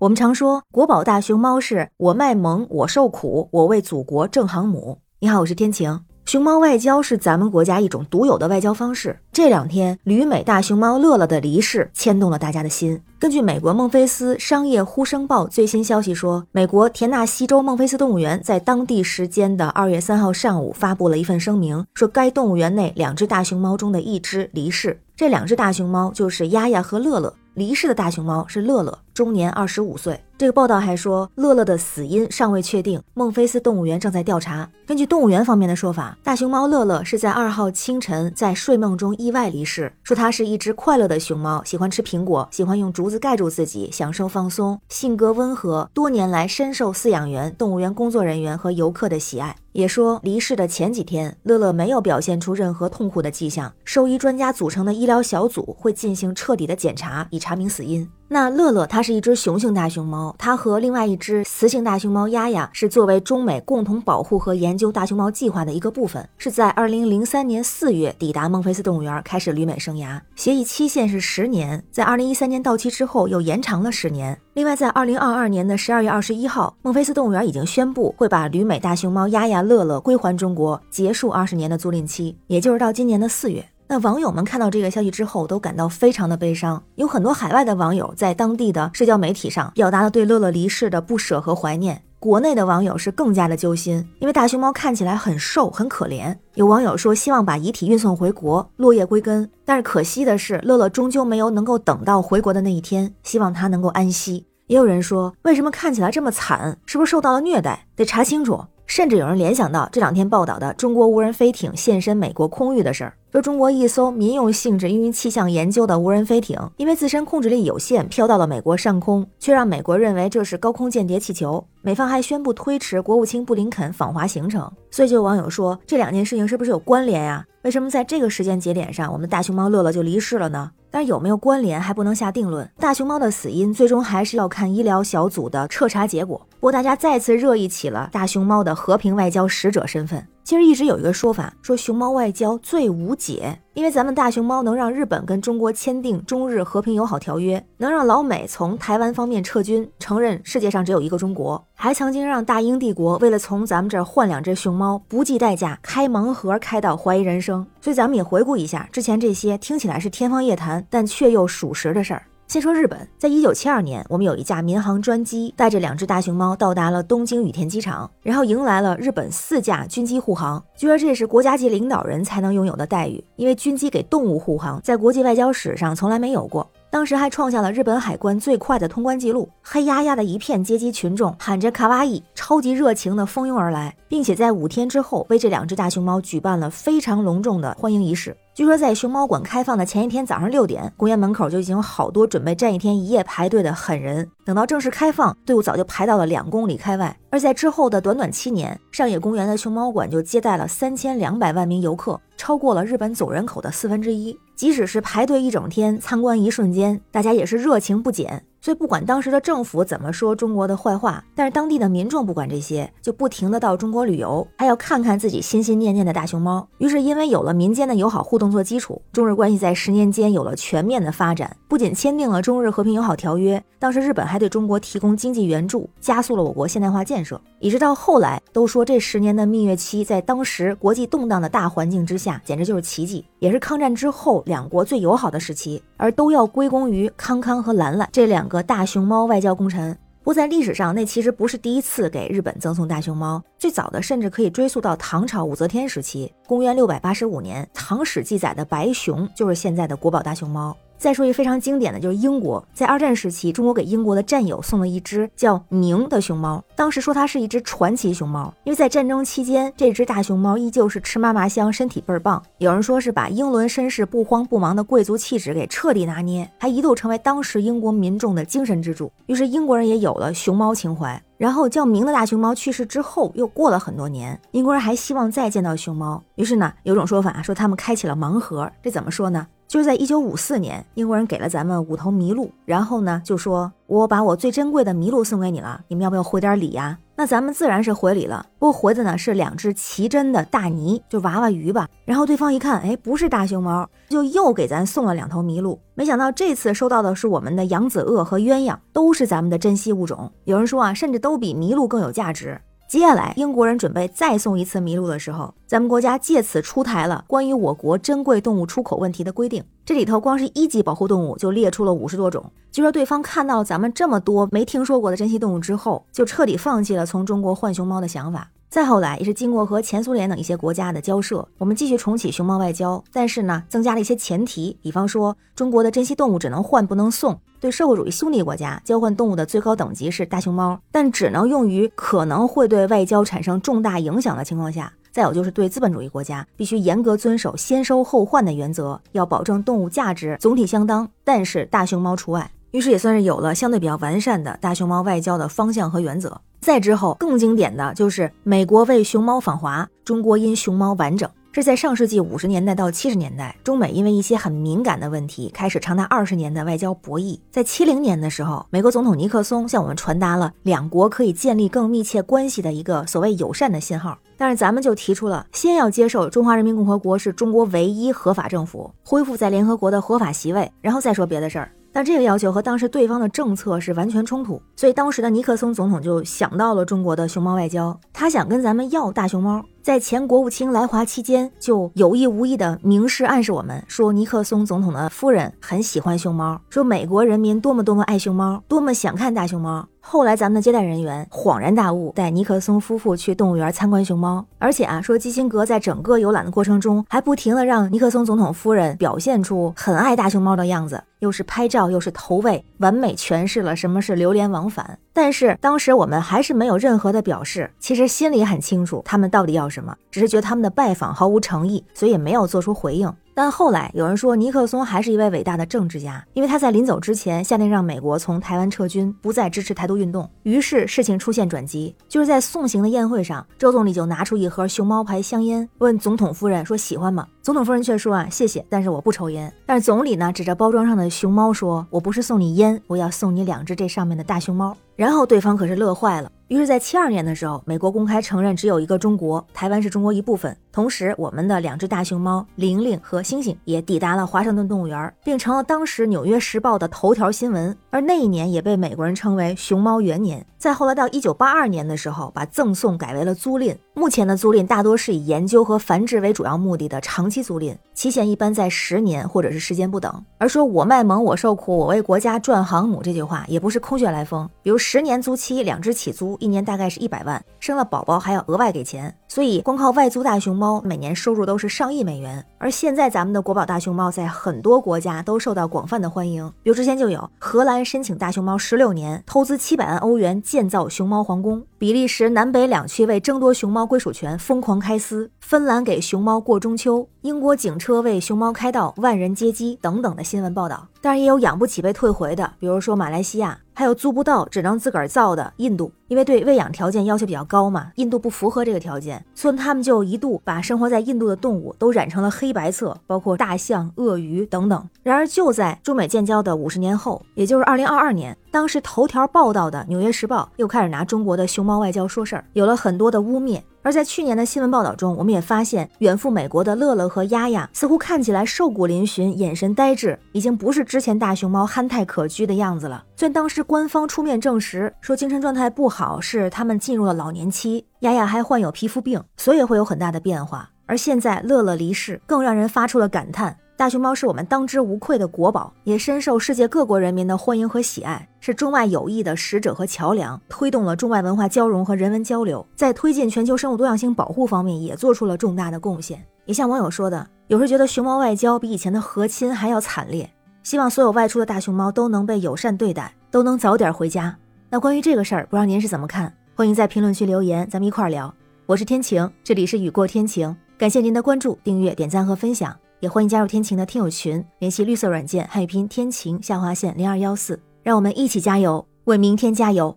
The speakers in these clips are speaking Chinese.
我们常说国宝大熊猫是我卖萌，我受苦，我为祖国正航母。你好，我是天晴。熊猫外交是咱们国家一种独有的外交方式。这两天，旅美大熊猫乐乐的离世牵动了大家的心。根据美国孟菲斯商业呼声报最新消息说，美国田纳西州孟菲斯动物园在当地时间的二月三号上午发布了一份声明，说该动物园内两只大熊猫中的一只离世。这两只大熊猫就是丫丫和乐乐。离世的大熊猫是乐乐，终年二十五岁。这个报道还说，乐乐的死因尚未确定，孟菲斯动物园正在调查。根据动物园方面的说法，大熊猫乐乐是在二号清晨在睡梦中意外离世。说它是一只快乐的熊猫，喜欢吃苹果，喜欢用竹子盖住自己，享受放松，性格温和，多年来深受饲养员、动物园工作人员和游客的喜爱。也说离世的前几天，乐乐没有表现出任何痛苦的迹象。兽医专家组成的医疗小组会进行彻底的检查，以查明死因。那乐乐它是一只雄性大熊猫，它和另外一只雌性大熊猫丫丫是作为中美共同保护和研究大熊猫计划的一个部分，是在二零零三年四月抵达孟菲斯动物园，开始旅美生涯。协议期限是十年，在二零一三年到期之后又延长了十年。另外，在二零二二年的十二月二十一号，孟菲斯动物园已经宣布会把旅美大熊猫丫丫乐乐归还中国，结束二十年的租赁期，也就是到今年的四月。那网友们看到这个消息之后，都感到非常的悲伤。有很多海外的网友在当地的社交媒体上表达了对乐乐离世的不舍和怀念。国内的网友是更加的揪心，因为大熊猫看起来很瘦，很可怜。有网友说希望把遗体运送回国，落叶归根。但是可惜的是，乐乐终究没有能够等到回国的那一天，希望他能够安息。也有人说，为什么看起来这么惨？是不是受到了虐待？得查清楚。甚至有人联想到这两天报道的中国无人飞艇现身美国空域的事儿，说中国一艘民用性质用于气象研究的无人飞艇，因为自身控制力有限，飘到了美国上空，却让美国认为这是高空间谍气球。美方还宣布推迟国务卿布林肯访华行程。所以就有网友说，这两件事情是不是有关联呀？为什么在这个时间节点上，我们大熊猫乐乐就离世了呢？但是有没有关联还不能下定论。大熊猫的死因最终还是要看医疗小组的彻查结果。不过大家再次热议起了大熊猫的和平外交使者身份。其实一直有一个说法，说熊猫外交最无解，因为咱们大熊猫能让日本跟中国签订中日和平友好条约，能让老美从台湾方面撤军，承认世界上只有一个中国，还曾经让大英帝国为了从咱们这儿换两只熊猫，不计代价开盲盒，开到怀疑人生。所以咱们也回顾一下之前这些听起来是天方夜谭，但却又属实的事儿。先说日本，在一九七二年，我们有一架民航专机带着两只大熊猫到达了东京羽田机场，然后迎来了日本四架军机护航。据说这是国家级领导人才能拥有的待遇，因为军机给动物护航，在国际外交史上从来没有过。当时还创下了日本海关最快的通关记录，黑压压的一片接机群众喊着卡哇伊，超级热情的蜂拥而来，并且在五天之后为这两只大熊猫举办了非常隆重的欢迎仪式。据说在熊猫馆开放的前一天早上六点，公园门口就已经有好多准备站一天一夜排队的狠人。等到正式开放，队伍早就排到了两公里开外。而在之后的短短七年，上野公园的熊猫馆就接待了三千两百万名游客，超过了日本总人口的四分之一。即使是排队一整天，参观一瞬间，大家也是热情不减。所以不管当时的政府怎么说中国的坏话，但是当地的民众不管这些，就不停的到中国旅游，还要看看自己心心念念的大熊猫。于是因为有了民间的友好互动做基础，中日关系在十年间有了全面的发展。不仅签订了中日和平友好条约，当时日本还对中国提供经济援助，加速了我国现代化建设。一直到后来都说这十年的蜜月期，在当时国际动荡的大环境之下，简直就是奇迹，也是抗战之后两国最友好的时期，而都要归功于康康和兰兰这两。个大熊猫外交功臣，不过在历史上，那其实不是第一次给日本赠送大熊猫，最早的甚至可以追溯到唐朝武则天时期，公元六百八十五年，《唐史》记载的白熊就是现在的国宝大熊猫。再说一个非常经典的就是英国，在二战时期，中国给英国的战友送了一只叫宁的熊猫。当时说它是一只传奇熊猫，因为在战争期间，这只大熊猫依旧是吃嘛嘛香，身体倍儿棒。有人说是把英伦绅士不慌不忙的贵族气质给彻底拿捏，还一度成为当时英国民众的精神支柱。于是英国人也有了熊猫情怀。然后叫明的大熊猫去世之后，又过了很多年，英国人还希望再见到熊猫。于是呢，有种说法说他们开启了盲盒，这怎么说呢？就是在一九五四年，英国人给了咱们五头麋鹿，然后呢，就说我把我最珍贵的麋鹿送给你了，你们要不要回点礼呀？那咱们自然是回礼了。不过回的呢是两只奇珍的大鲵，就娃娃鱼吧。然后对方一看，哎，不是大熊猫，就又给咱送了两头麋鹿。没想到这次收到的是我们的扬子鳄和鸳鸯，都是咱们的珍稀物种。有人说啊，甚至都比麋鹿更有价值。接下来，英国人准备再送一次麋鹿的时候，咱们国家借此出台了关于我国珍贵动物出口问题的规定。这里头光是一级保护动物就列出了五十多种。据说对方看到咱们这么多没听说过的珍稀动物之后，就彻底放弃了从中国换熊猫的想法。再后来，也是经过和前苏联等一些国家的交涉，我们继续重启熊猫外交，但是呢，增加了一些前提，比方说中国的珍稀动物只能换不能送。对社会主义兄弟国家交换动物的最高等级是大熊猫，但只能用于可能会对外交产生重大影响的情况下。再有就是对资本主义国家必须严格遵守先收后换的原则，要保证动物价值总体相当，但是大熊猫除外。于是也算是有了相对比较完善的大熊猫外交的方向和原则。再之后更经典的就是美国为熊猫访华，中国因熊猫完整。这在上世纪五十年代到七十年代，中美因为一些很敏感的问题，开始长达二十年的外交博弈。在七零年的时候，美国总统尼克松向我们传达了两国可以建立更密切关系的一个所谓友善的信号。但是咱们就提出了，先要接受中华人民共和国是中国唯一合法政府，恢复在联合国的合法席位，然后再说别的事儿。那这个要求和当时对方的政策是完全冲突，所以当时的尼克松总统就想到了中国的熊猫外交，他想跟咱们要大熊猫。在前国务卿来华期间，就有意无意的明示暗示我们说，尼克松总统的夫人很喜欢熊猫，说美国人民多么多么爱熊猫，多么想看大熊猫。后来咱们的接待人员恍然大悟，带尼克松夫妇去动物园参观熊猫，而且啊，说基辛格在整个游览的过程中，还不停的让尼克松总统夫人表现出很爱大熊猫的样子，又是拍照又是投喂，完美诠释了什么是流连忘返。但是当时我们还是没有任何的表示，其实心里很清楚他们到底要什么，只是觉得他们的拜访毫无诚意，所以也没有做出回应。但后来有人说，尼克松还是一位伟大的政治家，因为他在临走之前下令让美国从台湾撤军，不再支持台独运动。于是事情出现转机，就是在送行的宴会上，周总理就拿出一盒熊猫牌香烟，问总统夫人说喜欢吗？总统夫人却说啊谢谢，但是我不抽烟。但是总理呢指着包装上的熊猫说，我不是送你烟，我要送你两只这上面的大熊猫。然后对方可是乐坏了。于是，在七二年的时候，美国公开承认只有一个中国，台湾是中国一部分。同时，我们的两只大熊猫玲玲和星星也抵达了华盛顿动物园，并成了当时《纽约时报》的头条新闻。而那一年也被美国人称为“熊猫元年”。再后来到一九八二年的时候，把赠送改为了租赁。目前的租赁大多是以研究和繁殖为主要目的的长期租赁，期限一般在十年或者是时间不等。而说我卖萌，我受苦，我为国家赚航母这句话也不是空穴来风。比如十年租期，两只起租，一年大概是一百万，生了宝宝还要额外给钱。所以光靠外租大熊猫每年收入都是上亿美元。而现在咱们的国宝大熊猫在很多国家都受到广泛的欢迎，比如之前就有荷兰申请大熊猫十六年，投资七百万欧元建造熊猫皇宫。比利时南北两区为争夺熊猫归属权疯狂开撕，芬兰给熊猫过中秋，英国警车为熊猫开道，万人接机等等的新闻报道。当然也有养不起被退回的，比如说马来西亚。还有租不到，只能自个儿造的印度，因为对喂养条件要求比较高嘛，印度不符合这个条件，所以他们就一度把生活在印度的动物都染成了黑白色，包括大象、鳄鱼等等。然而就在中美建交的五十年后，也就是二零二二年，当时头条报道的《纽约时报》又开始拿中国的熊猫外交说事儿，有了很多的污蔑。而在去年的新闻报道中，我们也发现，远赴美国的乐乐和丫丫似乎看起来瘦骨嶙峋，眼神呆滞，已经不是之前大熊猫憨态可掬的样子了。虽然当时官方出面证实说精神状态不好，是他们进入了老年期，丫丫还患有皮肤病，所以会有很大的变化。而现在乐乐离世，更让人发出了感叹。大熊猫是我们当之无愧的国宝，也深受世界各国人民的欢迎和喜爱，是中外友谊的使者和桥梁，推动了中外文化交融和人文交流，在推进全球生物多样性保护方面也做出了重大的贡献。也像网友说的，有时觉得熊猫外交比以前的和亲还要惨烈。希望所有外出的大熊猫都能被友善对待，都能早点回家。那关于这个事儿，不知道您是怎么看？欢迎在评论区留言，咱们一块儿聊。我是天晴，这里是雨过天晴，感谢您的关注、订阅、点赞和分享。也欢迎加入天晴的听友群，联系绿色软件汉语拼天晴下划线零二幺四，让我们一起加油，为明天加油，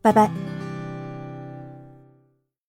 拜拜。